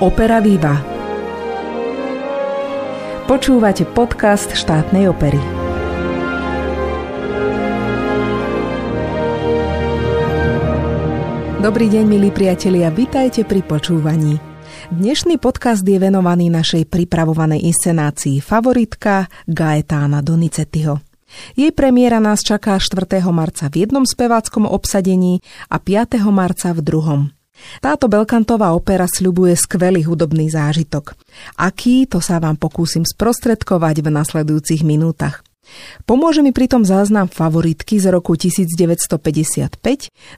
Opera Viva. Počúvate podcast štátnej opery. Dobrý deň, milí priatelia, vitajte pri počúvaní. Dnešný podcast je venovaný našej pripravovanej inscenácii favoritka Gaetána Donizettiho. Jej premiéra nás čaká 4. marca v jednom speváckom obsadení a 5. marca v druhom. Táto Belkantová opera sľubuje skvelý hudobný zážitok. Aký, to sa vám pokúsim sprostredkovať v nasledujúcich minútach. Pomôže mi pritom záznam favoritky z roku 1955,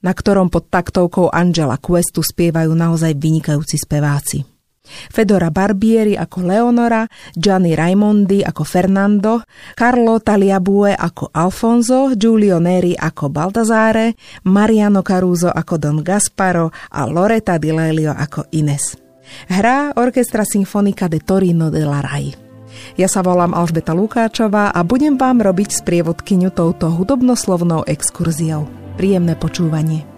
na ktorom pod taktovkou Angela Questu spievajú naozaj vynikajúci speváci. Fedora Barbieri ako Leonora, Gianni Raimondi ako Fernando, Carlo Taliabue ako Alfonso, Giulio Neri ako Baldassare, Mariano Caruso ako Don Gasparo a Loretta Di Lelio ako Ines. Hrá Orchestra Sinfonica de Torino de la Rai. Ja sa volám Alžbeta Lukáčová a budem vám robiť sprievodkyňu touto hudobnoslovnou exkurziou. Príjemné počúvanie.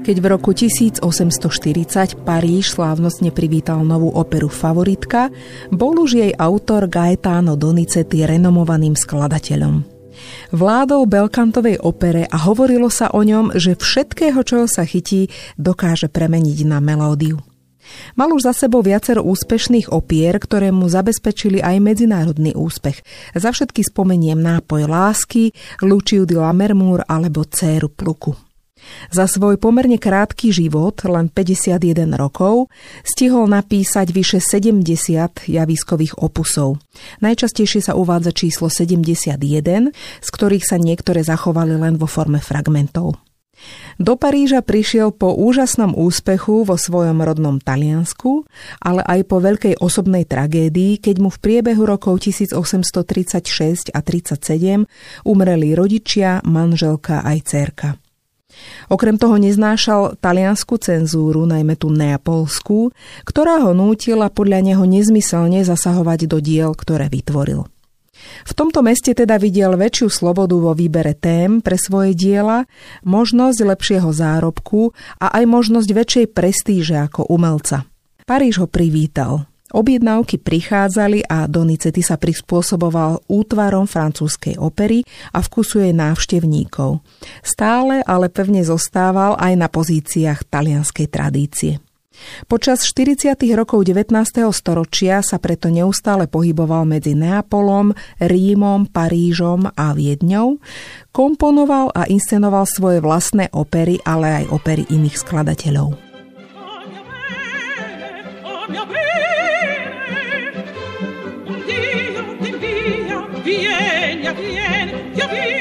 Keď v roku 1840 Paríž slávnostne privítal novú operu Favoritka, bol už jej autor Gaetano Donizetti renomovaným skladateľom. Vládol Belkantovej opere a hovorilo sa o ňom, že všetkého, čo sa chytí, dokáže premeniť na melódiu. Mal už za sebou viacero úspešných opier, ktoré mu zabezpečili aj medzinárodný úspech. Za všetky spomeniem nápoj lásky, Luciu di Lammermoor alebo Céru Pluku. Za svoj pomerne krátky život, len 51 rokov, stihol napísať vyše 70 javiskových opusov. Najčastejšie sa uvádza číslo 71, z ktorých sa niektoré zachovali len vo forme fragmentov. Do Paríža prišiel po úžasnom úspechu vo svojom rodnom Taliansku, ale aj po veľkej osobnej tragédii, keď mu v priebehu rokov 1836 a 37 umreli rodičia, manželka aj cerka. Okrem toho neznášal taliansku cenzúru, najmä tú neapolskú, ktorá ho nútila podľa neho nezmyselne zasahovať do diel, ktoré vytvoril. V tomto meste teda videl väčšiu slobodu vo výbere tém pre svoje diela, možnosť lepšieho zárobku a aj možnosť väčšej prestíže ako umelca. Paríž ho privítal. Objednávky prichádzali a Donizetti sa prispôsoboval útvarom francúzskej opery a vkusu jej návštevníkov. Stále ale pevne zostával aj na pozíciách talianskej tradície. Počas 40. rokov 19. storočia sa preto neustále pohyboval medzi Neapolom, Rímom, Parížom a Viedňou, komponoval a inscenoval svoje vlastné opery, ale aj opery iných skladateľov. A sol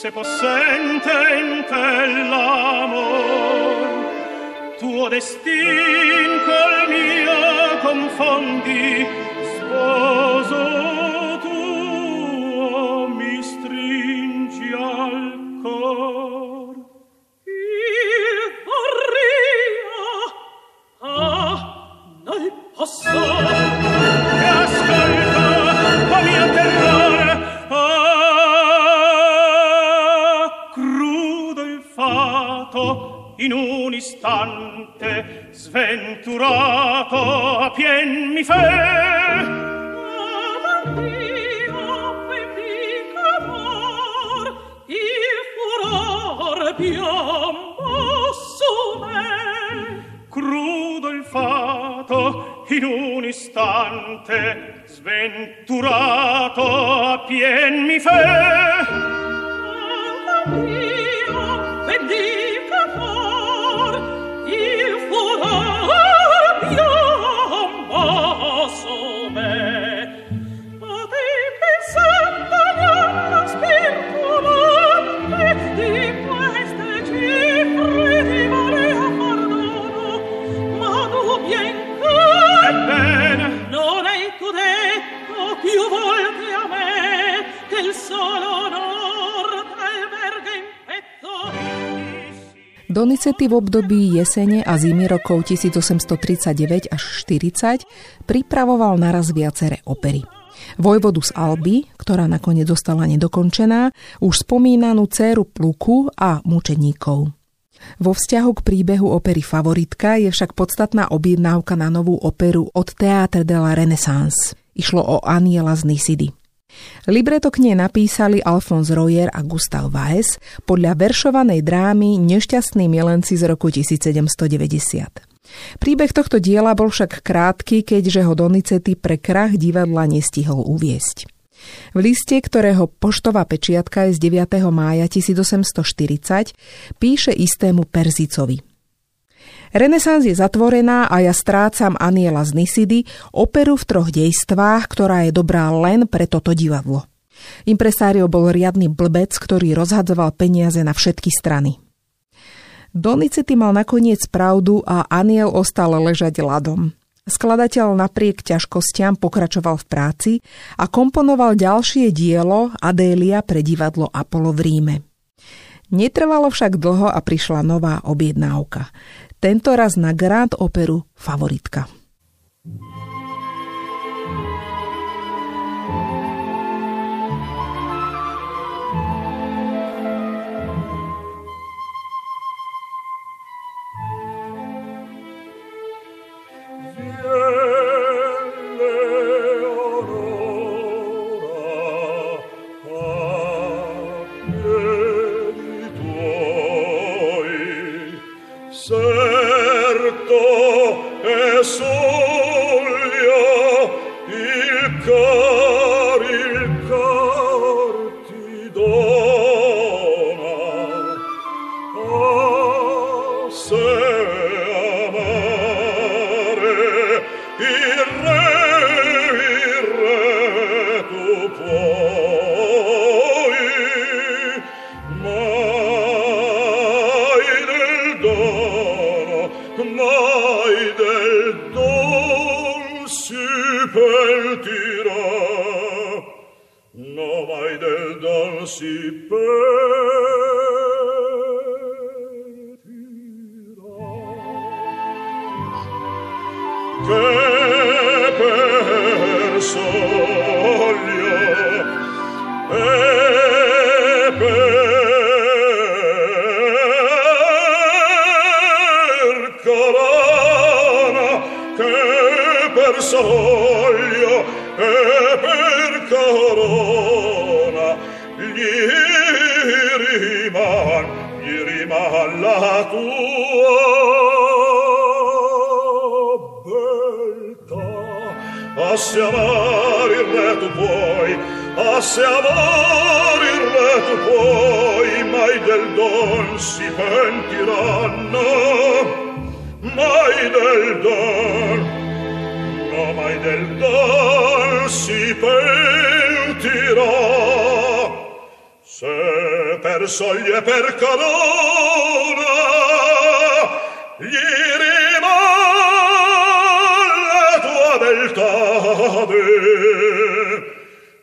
se possente in te l'amor. Tuo destin col mio confondi sposo avventurato a pien mi fe. Piombo su me crudo il fato in un istante sventurato a pien mi fe. Anna mia, benedì Donizetti v období jesene a zimy rokov 1839 až 40 pripravoval naraz viaceré opery. Vojvodu z Alby, ktorá nakoniec zostala nedokončená, už spomínanú dceru Pluku a mučeníkov. Vo vzťahu k príbehu opery Favoritka je však podstatná objednávka na novú operu od Théâtre de la Renaissance. Išlo o Aniela z Nisidy. Libreto k nej napísali Alphonse Royer a Gustav Weiss podľa veršovanej drámy Nešťastní milenci z roku 1790. Príbeh tohto diela bol však krátky, keďže ho Donizetti pre krach divadla nestihol uviesť. V liste, ktorého poštová pečiatka je z 9. mája 1840, píše istému Perzicovi – Renesans je zatvorená a ja strácam Aniela z Nisidy, operu v troch dejstvách, ktorá je dobrá len pre toto divadlo. Impresario bol riadny blbec, ktorý rozhadzoval peniaze na všetky strany. Donicety mal nakoniec pravdu a Aniel ostal ležať ľadom. Skladateľ napriek ťažkostiam pokračoval v práci a komponoval ďalšie dielo Adélia pre divadlo Apollo v Ríme. Netrvalo však dlho a prišla nová objednávka tento raz na Grand Operu Favoritka. Puoi a se re tu puoi mai del don si pentiranno. Mai del don no mai del dol si pentirà. Se per soglie per corona gli rimane tua beltà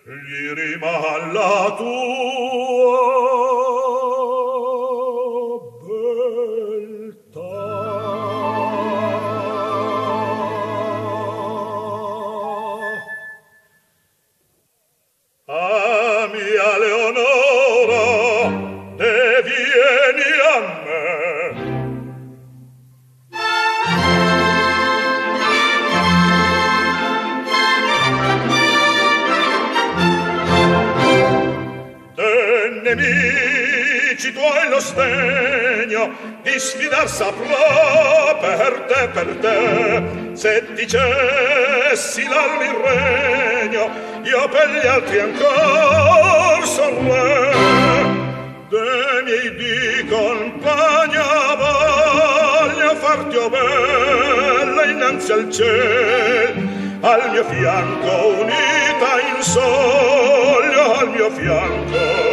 gli rimalla tua. La tua di sfidar saprà per te, per te. Se dicessi l'almi regno, io per gli altri ancor son re. De miei di compagna voglio farti o bella innanzi al ciel, al mio fianco unita in soglio, al mio fianco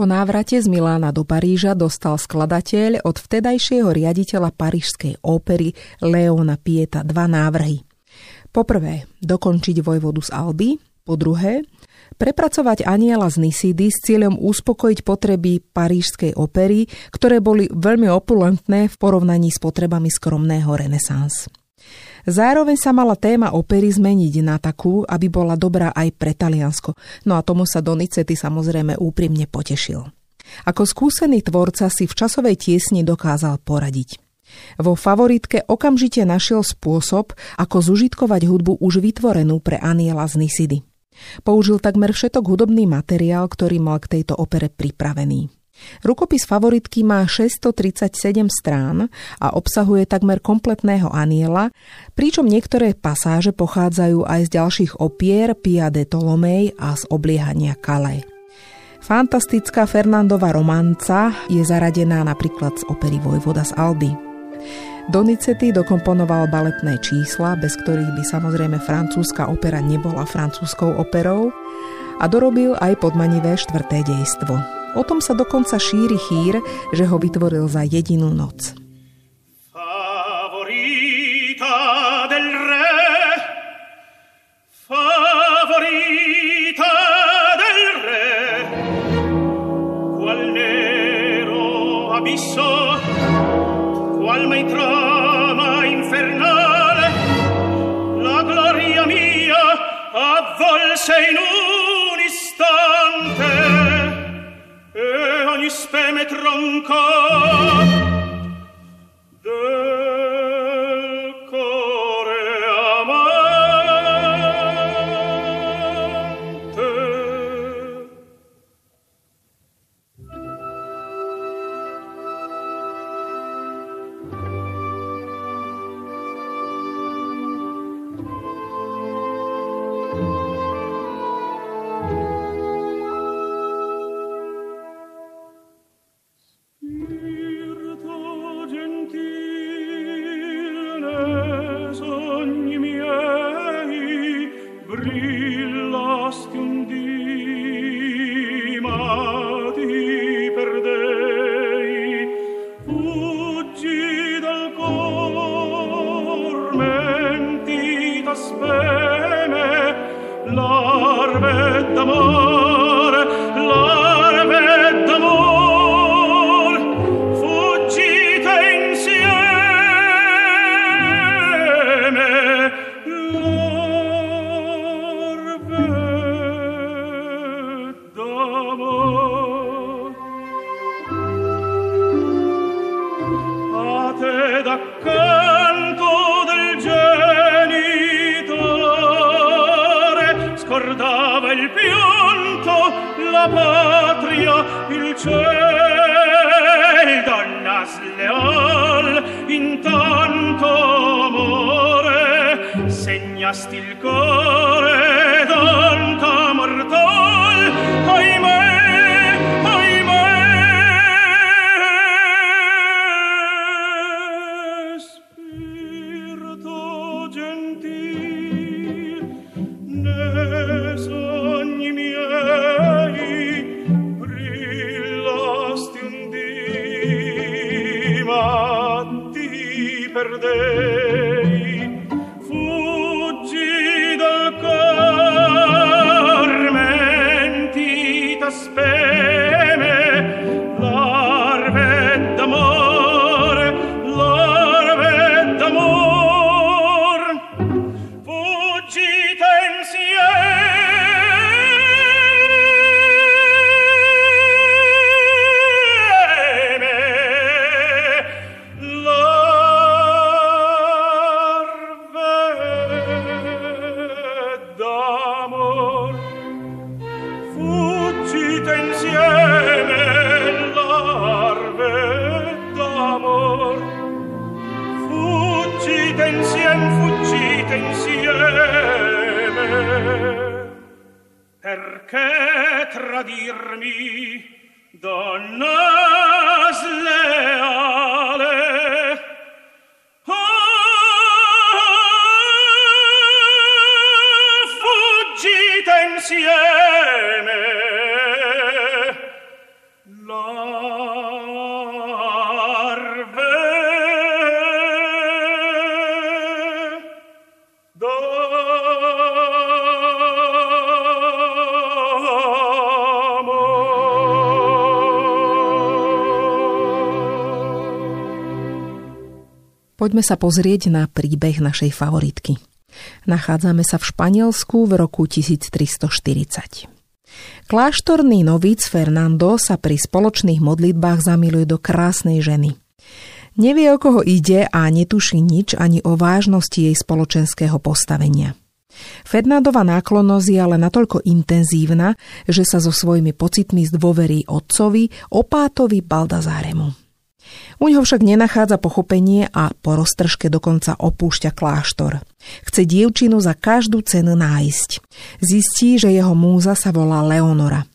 Po návrate z Milána do Paríža dostal skladateľ od vtedajšieho riaditeľa parížskej ópery Leona Pieta dva návrhy. Poprvé, dokončiť vojvodu z Alby, po druhé, prepracovať aniela z Nisidy s cieľom uspokojiť potreby parížskej opery, ktoré boli veľmi opulentné v porovnaní s potrebami skromného renesans. Zároveň sa mala téma opery zmeniť na takú, aby bola dobrá aj pre Taliansko, no a tomu sa Donizetti samozrejme úprimne potešil. Ako skúsený tvorca si v časovej tiesni dokázal poradiť. Vo favoritke okamžite našiel spôsob, ako zužitkovať hudbu už vytvorenú pre Aniela z Nisidy. Použil takmer všetok hudobný materiál, ktorý mal k tejto opere pripravený. Rukopis favoritky má 637 strán a obsahuje takmer kompletného aniela, pričom niektoré pasáže pochádzajú aj z ďalších opier Pia de Tolomej a z obliehania Calais. Fantastická Fernandova romanca je zaradená napríklad z opery Vojvoda z Alby. Donizetti dokomponoval baletné čísla, bez ktorých by samozrejme francúzska opera nebola francúzskou operou a dorobil aj podmanivé štvrté dejstvo. O tom sa dokonca šíri chýr, že ho vytvoril za jedinú noc. Favorita del speme tronco. l'aspene, l'arve d'amore, l'arve Poďme sa pozrieť na príbeh našej favoritky. Nachádzame sa v Španielsku v roku 1340. Kláštorný novíc Fernando sa pri spoločných modlitbách zamiluje do krásnej ženy. Nevie, o koho ide a netuší nič ani o vážnosti jej spoločenského postavenia. Fernandova náklonnosť je ale natoľko intenzívna, že sa so svojimi pocitmi zdôverí otcovi, opátovi Baldazáremu. U neho však nenachádza pochopenie a po roztržke dokonca opúšťa kláštor. Chce dievčinu za každú cenu nájsť. Zistí, že jeho múza sa volá Leonora.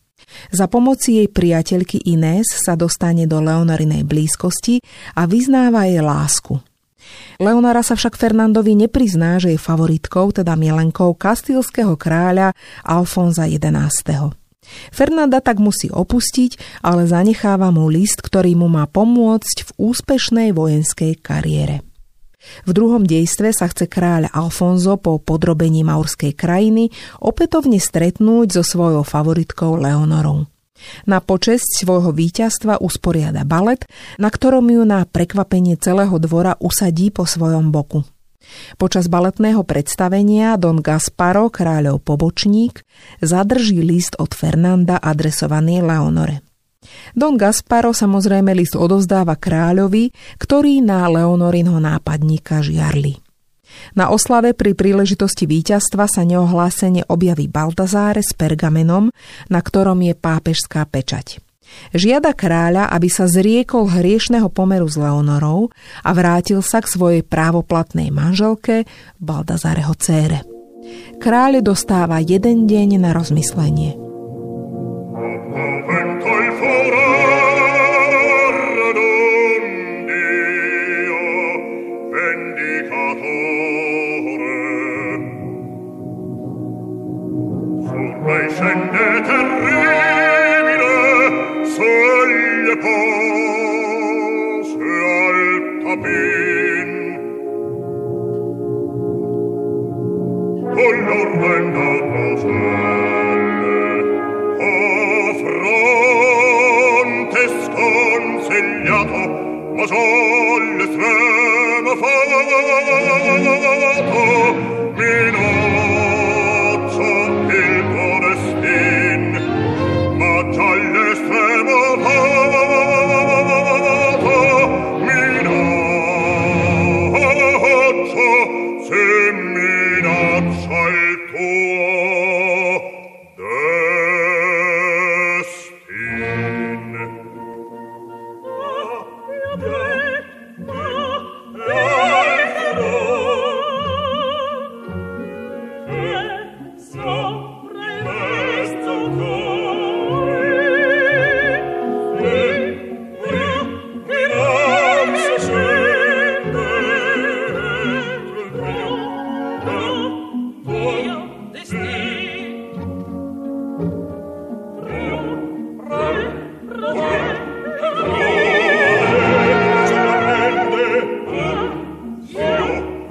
Za pomoci jej priateľky Inés sa dostane do Leonorinej blízkosti a vyznáva jej lásku. Leonora sa však Fernandovi neprizná, že je favoritkou, teda milenkou kastilského kráľa Alfonza XI. Fernanda tak musí opustiť, ale zanecháva mu list, ktorý mu má pomôcť v úspešnej vojenskej kariére. V druhom dejstve sa chce kráľ Alfonso po podrobení maurskej krajiny opätovne stretnúť so svojou favoritkou Leonorou. Na počesť svojho víťazstva usporiada balet, na ktorom ju na prekvapenie celého dvora usadí po svojom boku. Počas baletného predstavenia Don Gasparo, kráľov pobočník, zadrží list od Fernanda adresovaný Leonore. Don Gasparo samozrejme list odovzdáva kráľovi, ktorý na Leonorinho nápadníka žiarli. Na oslave pri príležitosti víťazstva sa neohlásene objaví Baldazáre s pergamenom, na ktorom je pápežská pečať. Žiada kráľa, aby sa zriekol hriešného pomeru s Leonorou a vrátil sa k svojej právoplatnej manželke Baldazareho cére. Kráľ dostáva jeden deň na rozmyslenie. Con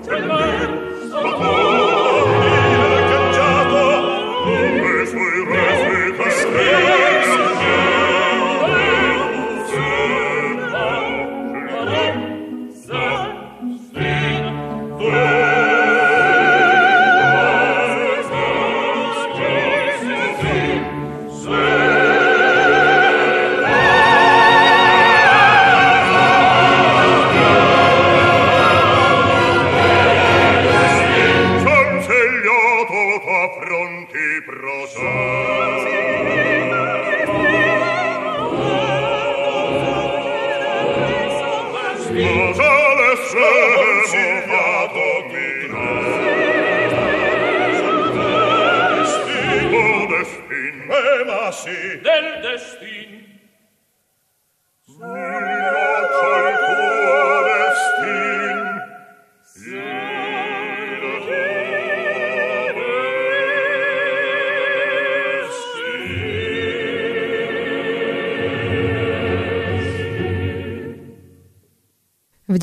Tell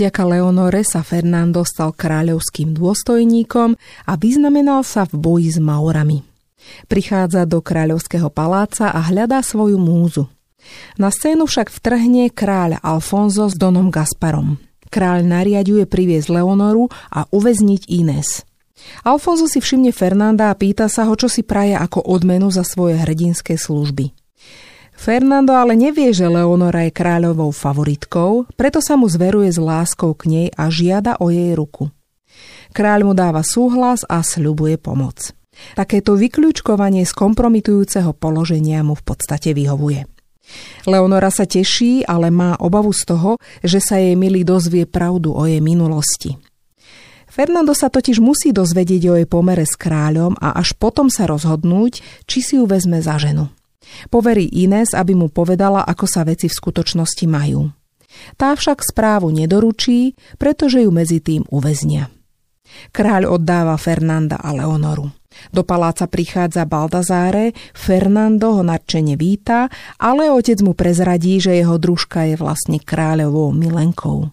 Vďaka Leonore sa Fernando stal kráľovským dôstojníkom a vyznamenal sa v boji s Maurami. Prichádza do kráľovského paláca a hľadá svoju múzu. Na scénu však vtrhne kráľ Alfonso s Donom Gasparom. Kráľ nariaduje priviesť Leonoru a uväzniť Inés. Alfonso si všimne Fernanda a pýta sa ho, čo si praje ako odmenu za svoje hrdinské služby. Fernando ale nevie, že Leonora je kráľovou favoritkou, preto sa mu zveruje s láskou k nej a žiada o jej ruku. Kráľ mu dáva súhlas a sľubuje pomoc. Takéto vyklúčkovanie z kompromitujúceho položenia mu v podstate vyhovuje. Leonora sa teší, ale má obavu z toho, že sa jej milý dozvie pravdu o jej minulosti. Fernando sa totiž musí dozvedieť o jej pomere s kráľom a až potom sa rozhodnúť, či si ju vezme za ženu. Poverí Ines, aby mu povedala, ako sa veci v skutočnosti majú. Tá však správu nedoručí, pretože ju medzi tým uväznia. Kráľ oddáva Fernanda a Leonoru. Do paláca prichádza Baldazáre, Fernando ho nadšene víta, ale otec mu prezradí, že jeho družka je vlastne kráľovou milenkou.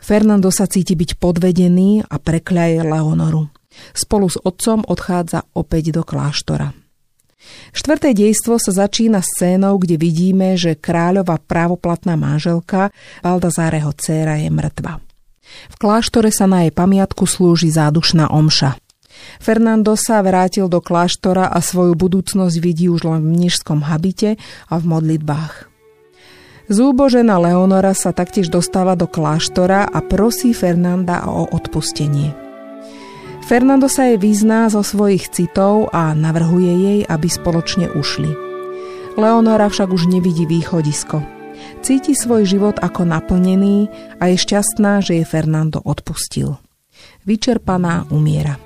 Fernando sa cíti byť podvedený a prekľaje Leonoru. Spolu s otcom odchádza opäť do kláštora. Štvrté dejstvo sa začína scénou, kde vidíme, že kráľova právoplatná manželka Baldazáreho dcéra je mŕtva. V kláštore sa na jej pamiatku slúži zádušná omša. Fernando sa vrátil do kláštora a svoju budúcnosť vidí už len v mnižskom habite a v modlitbách. Zúbožená Leonora sa taktiež dostáva do kláštora a prosí Fernanda o odpustenie. Fernando sa jej vyzná zo svojich citov a navrhuje jej, aby spoločne ušli. Leonora však už nevidí východisko. Cíti svoj život ako naplnený a je šťastná, že jej Fernando odpustil. Vyčerpaná umiera.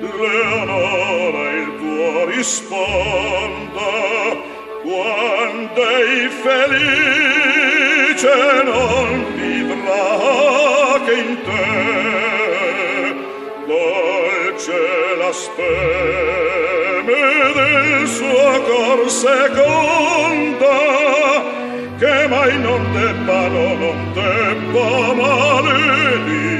Leonora il tuo risponda quando è felice non vivrà che in te dolce la speme del suo cor seconda che mai non debba non debba maledire.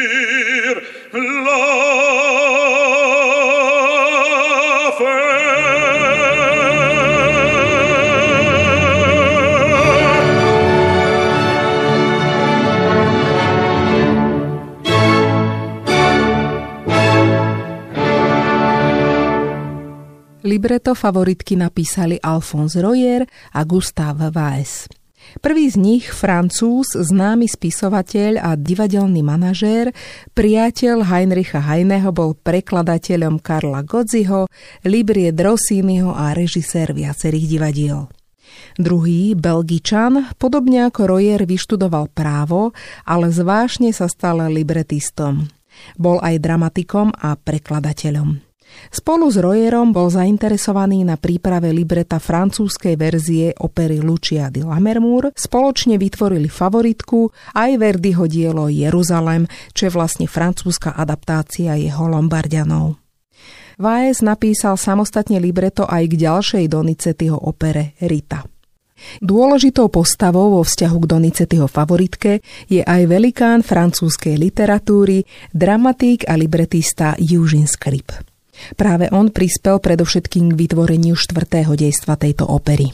Libreto favoritky napísali Alphonse Royer a Gustave Weiss. Prvý z nich, francúz, známy spisovateľ a divadelný manažér, priateľ Heinricha Heineho bol prekladateľom Karla Godziho, Librie Rossiniho a režisér viacerých divadiel. Druhý, Belgičan, podobne ako Royer vyštudoval právo, ale zvážne sa stal libretistom. Bol aj dramatikom a prekladateľom. Spolu s Royerom bol zainteresovaný na príprave libreta francúzskej verzie opery Lucia de Lammermoor, spoločne vytvorili favoritku aj Verdiho dielo Jeruzalem, čo je vlastne francúzska adaptácia jeho Lombardianov. Vaes napísal samostatne libreto aj k ďalšej Donizettiho opere Rita. Dôležitou postavou vo vzťahu k Donizettiho favoritke je aj velikán francúzskej literatúry, dramatík a libretista Eugene Scribb. Práve on prispel predovšetkým k vytvoreniu štvrtého dejstva tejto opery.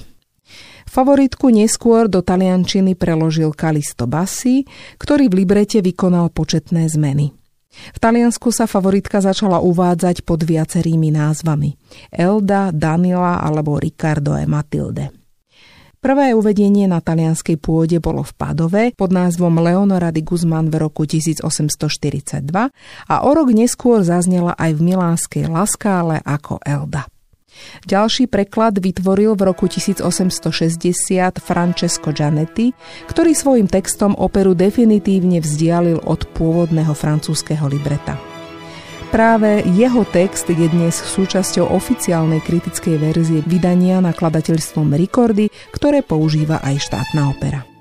Favoritku neskôr do taliančiny preložil Kalisto Bassi, ktorý v librete vykonal početné zmeny. V Taliansku sa favoritka začala uvádzať pod viacerými názvami Elda, Danila alebo Riccardo e Matilde. Prvé uvedenie na talianskej pôde bolo v Padove pod názvom Leonora di Guzman v roku 1842 a o rok neskôr zaznela aj v milánskej Laskále ako Elda. Ďalší preklad vytvoril v roku 1860 Francesco Gianetti, ktorý svojim textom operu definitívne vzdialil od pôvodného francúzského libreta. Práve jeho text je dnes súčasťou oficiálnej kritickej verzie vydania nakladateľstvom Rekordy, ktoré používa aj štátna opera.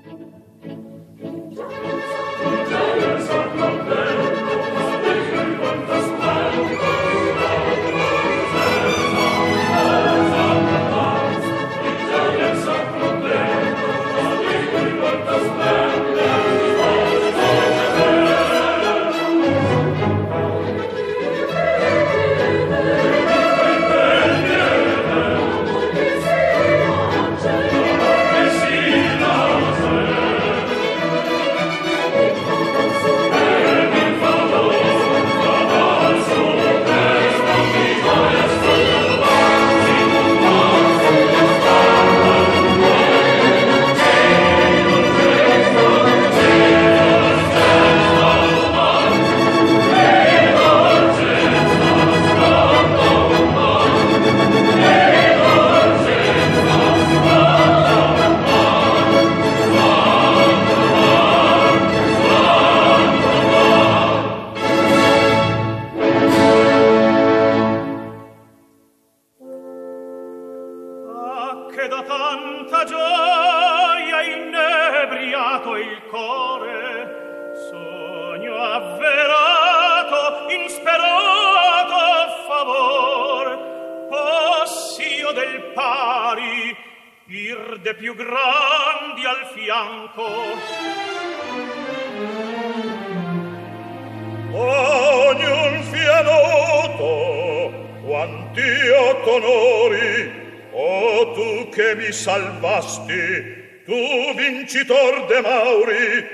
Quanti otto onori, O tu che mi salvasti, tu vincitor de Mauri,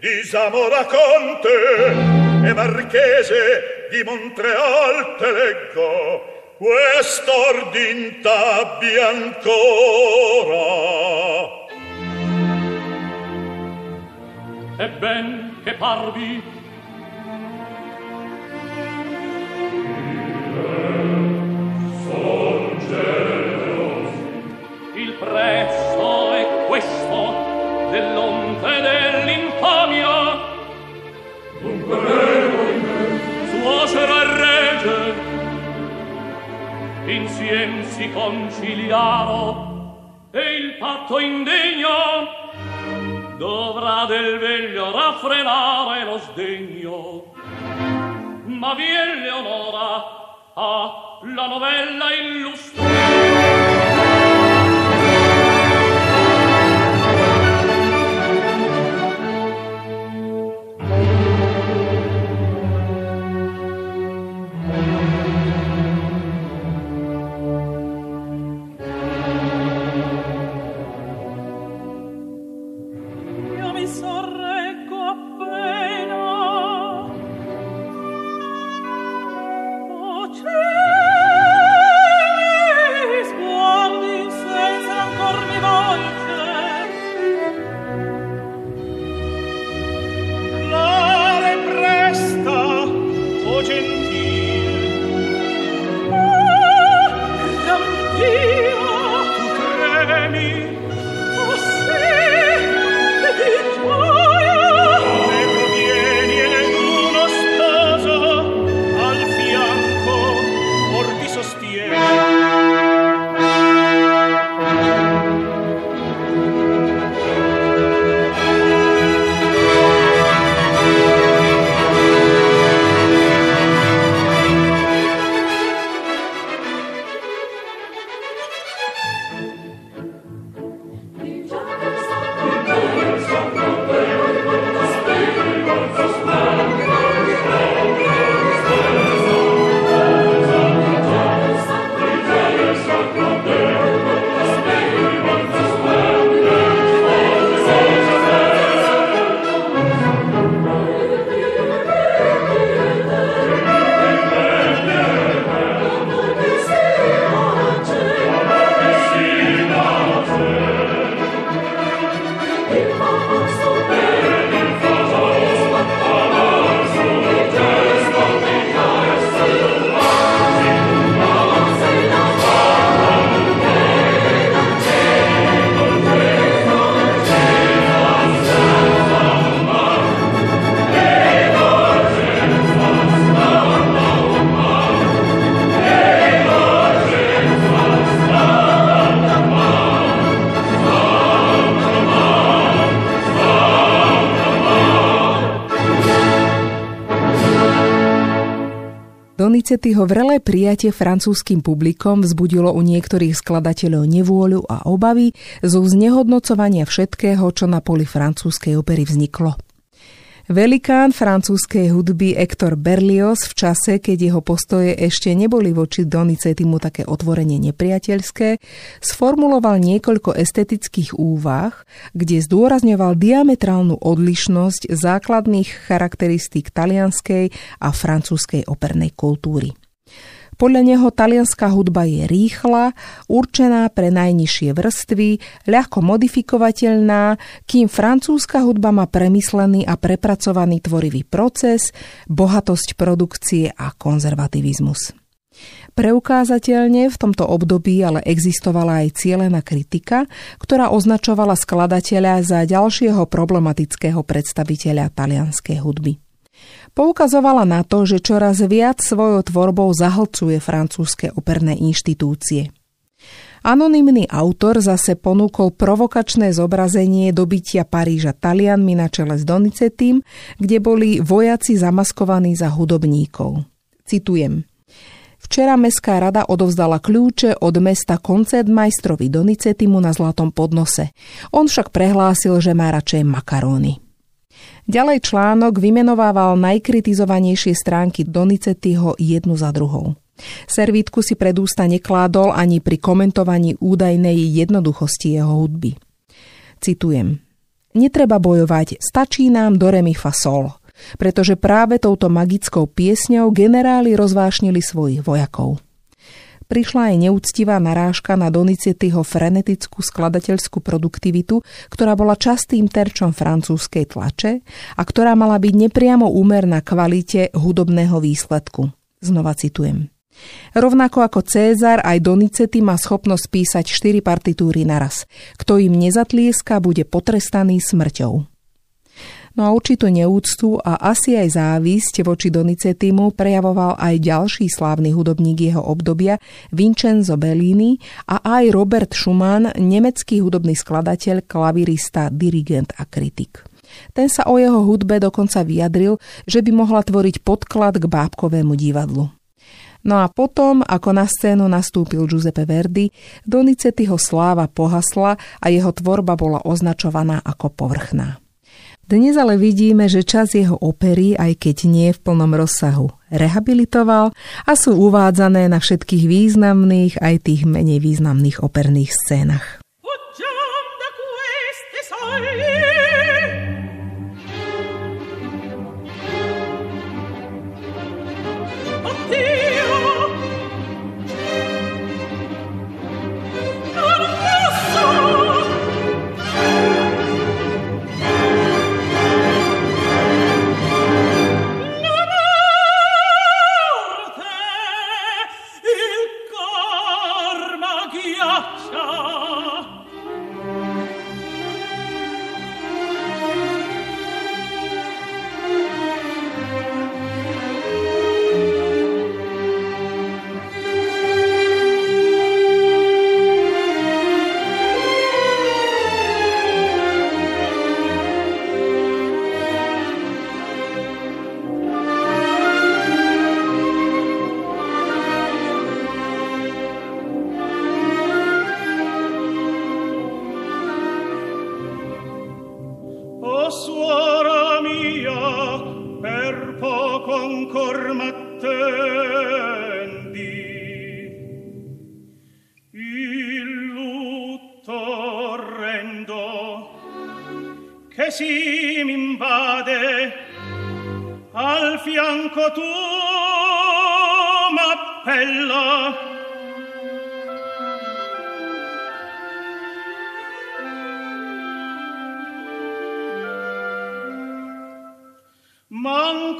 di Zamora Conte e Marchese di Montreal te leggo, quest'ordin t'abbi ancora. E ben che parvi Prezzo è questo dell'onte dell'infamia. Dunque vedo in me suocera e rege insiem si conciliaro e il patto indegno dovrà del veglio raffrenare lo sdegno. Ma vien Leonora a la novella illustre Donizettiho vrelé prijatie francúzským publikom vzbudilo u niektorých skladateľov nevôľu a obavy zo znehodnocovania všetkého, čo na poli francúzskej opery vzniklo. Velikán francúzskej hudby Hector Berlioz v čase, keď jeho postoje ešte neboli voči Donizettimu také otvorene nepriateľské, sformuloval niekoľko estetických úvah, kde zdôrazňoval diametrálnu odlišnosť základných charakteristík talianskej a francúzskej opernej kultúry. Podľa neho talianská hudba je rýchla, určená pre najnižšie vrstvy, ľahko modifikovateľná, kým francúzska hudba má premyslený a prepracovaný tvorivý proces, bohatosť produkcie a konzervativizmus. Preukázateľne v tomto období ale existovala aj cieľená kritika, ktorá označovala skladateľa za ďalšieho problematického predstaviteľa talianskej hudby. Poukazovala na to, že čoraz viac svojou tvorbou zahlcuje francúzske operné inštitúcie. Anonymný autor zase ponúkol provokačné zobrazenie dobytia Paríža Talianmi na čele s Donizetým, kde boli vojaci zamaskovaní za hudobníkov. Citujem. Včera Mestská rada odovzdala kľúče od mesta koncertmajstrovi Donicetimu na zlatom podnose. On však prehlásil, že má radšej makaróny. Ďalej článok vymenovával najkritizovanejšie stránky Donicetyho jednu za druhou. Servítku si pred ústa nekládol ani pri komentovaní údajnej jednoduchosti jeho hudby. Citujem. Netreba bojovať, stačí nám do remi fa sol pretože práve touto magickou piesňou generáli rozvášnili svojich vojakov. Prišla aj neúctivá narážka na Donizettiho frenetickú skladateľskú produktivitu, ktorá bola častým terčom francúzskej tlače a ktorá mala byť nepriamo úmerná kvalite hudobného výsledku. Znova citujem. Rovnako ako Cézar, aj Donizetti má schopnosť písať štyri partitúry naraz. Kto im nezatlieska, bude potrestaný smrťou. No a určitú neúctu a asi aj závisť voči Donicetimu prejavoval aj ďalší slávny hudobník jeho obdobia Vincenzo Bellini a aj Robert Schumann, nemecký hudobný skladateľ, klavirista, dirigent a kritik. Ten sa o jeho hudbe dokonca vyjadril, že by mohla tvoriť podklad k bábkovému divadlu. No a potom, ako na scénu nastúpil Giuseppe Verdi, Donizettiho sláva pohasla a jeho tvorba bola označovaná ako povrchná. Dnes ale vidíme, že čas jeho opery, aj keď nie v plnom rozsahu, rehabilitoval a sú uvádzané na všetkých významných aj tých menej významných operných scénach.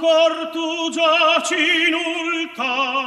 cor tu giaci in ultà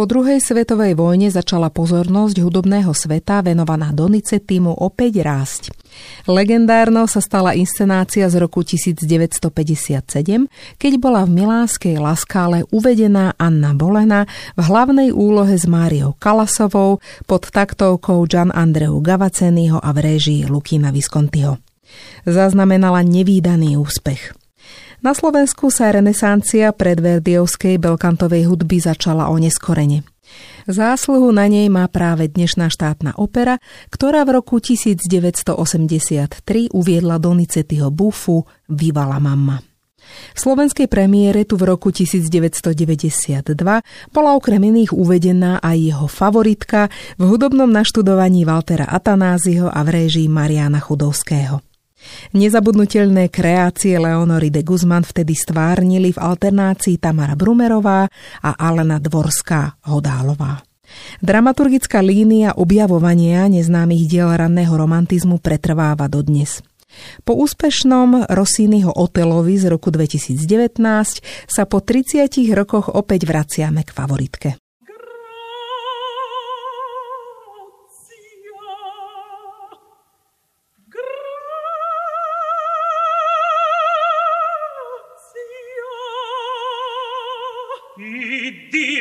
Po druhej svetovej vojne začala pozornosť hudobného sveta venovaná Donizettimu opäť rásť. Legendárnou sa stala inscenácia z roku 1957, keď bola v milánskej Laskále uvedená Anna Bolena v hlavnej úlohe s Máriou Kalasovou pod taktovkou Gian Andreu Gavaceniho a v réžii Lukina Viscontiho. Zaznamenala nevýdaný úspech. Na Slovensku sa renesancia predverdiovskej belkantovej hudby začala o neskorene. Zásluhu na nej má práve dnešná štátna opera, ktorá v roku 1983 uviedla Donizettiho bufu Viva la mamma. V slovenskej premiére tu v roku 1992 bola okrem iných uvedená aj jeho favoritka v hudobnom naštudovaní Waltera Atanáziho a v réžii Mariana Chudovského. Nezabudnutelné kreácie Leonory de Guzman vtedy stvárnili v alternácii Tamara Brumerová a Alena Dvorská Hodálová. Dramaturgická línia objavovania neznámych diel ranného romantizmu pretrváva dodnes. Po úspešnom Rossiniho Otelovi z roku 2019 sa po 30 rokoch opäť vraciame k favoritke.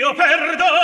mio perdo.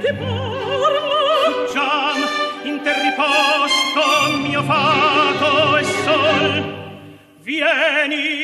ti parlo giam in te riposto mio fato e sol. Vieni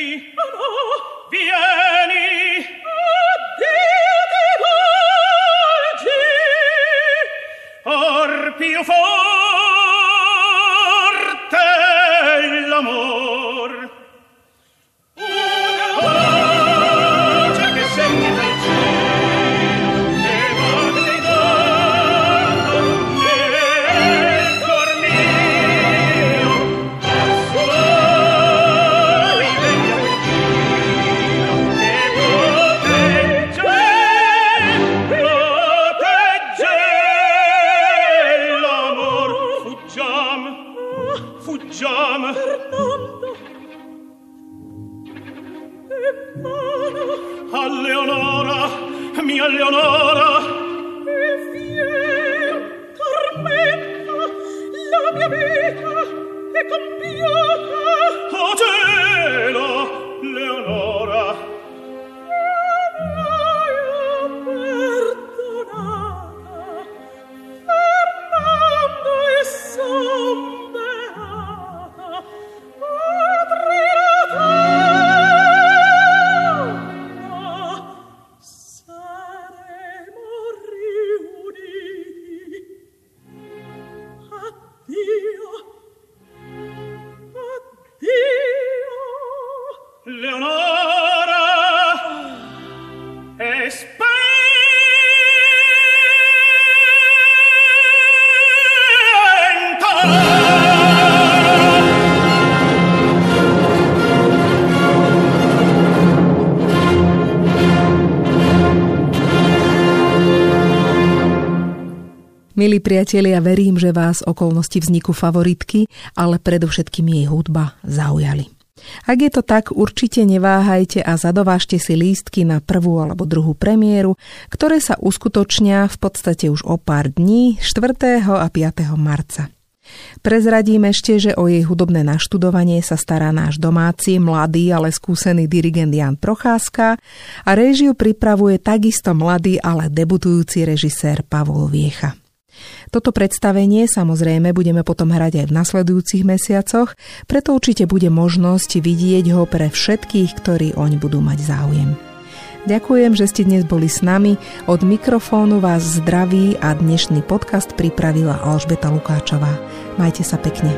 Milí priatelia, verím, že vás okolnosti vzniku favoritky, ale predovšetkým jej hudba zaujali. Ak je to tak, určite neváhajte a zadovážte si lístky na prvú alebo druhú premiéru, ktoré sa uskutočnia v podstate už o pár dní 4. a 5. marca. Prezradím ešte, že o jej hudobné naštudovanie sa stará náš domáci, mladý, ale skúsený dirigent Jan Procházka a réžiu pripravuje takisto mladý, ale debutujúci režisér Pavol Viecha. Toto predstavenie samozrejme budeme potom hrať aj v nasledujúcich mesiacoch, preto určite bude možnosť vidieť ho pre všetkých, ktorí oň budú mať záujem. Ďakujem, že ste dnes boli s nami. Od mikrofónu vás zdraví a dnešný podcast pripravila Alžbeta Lukáčová. Majte sa pekne.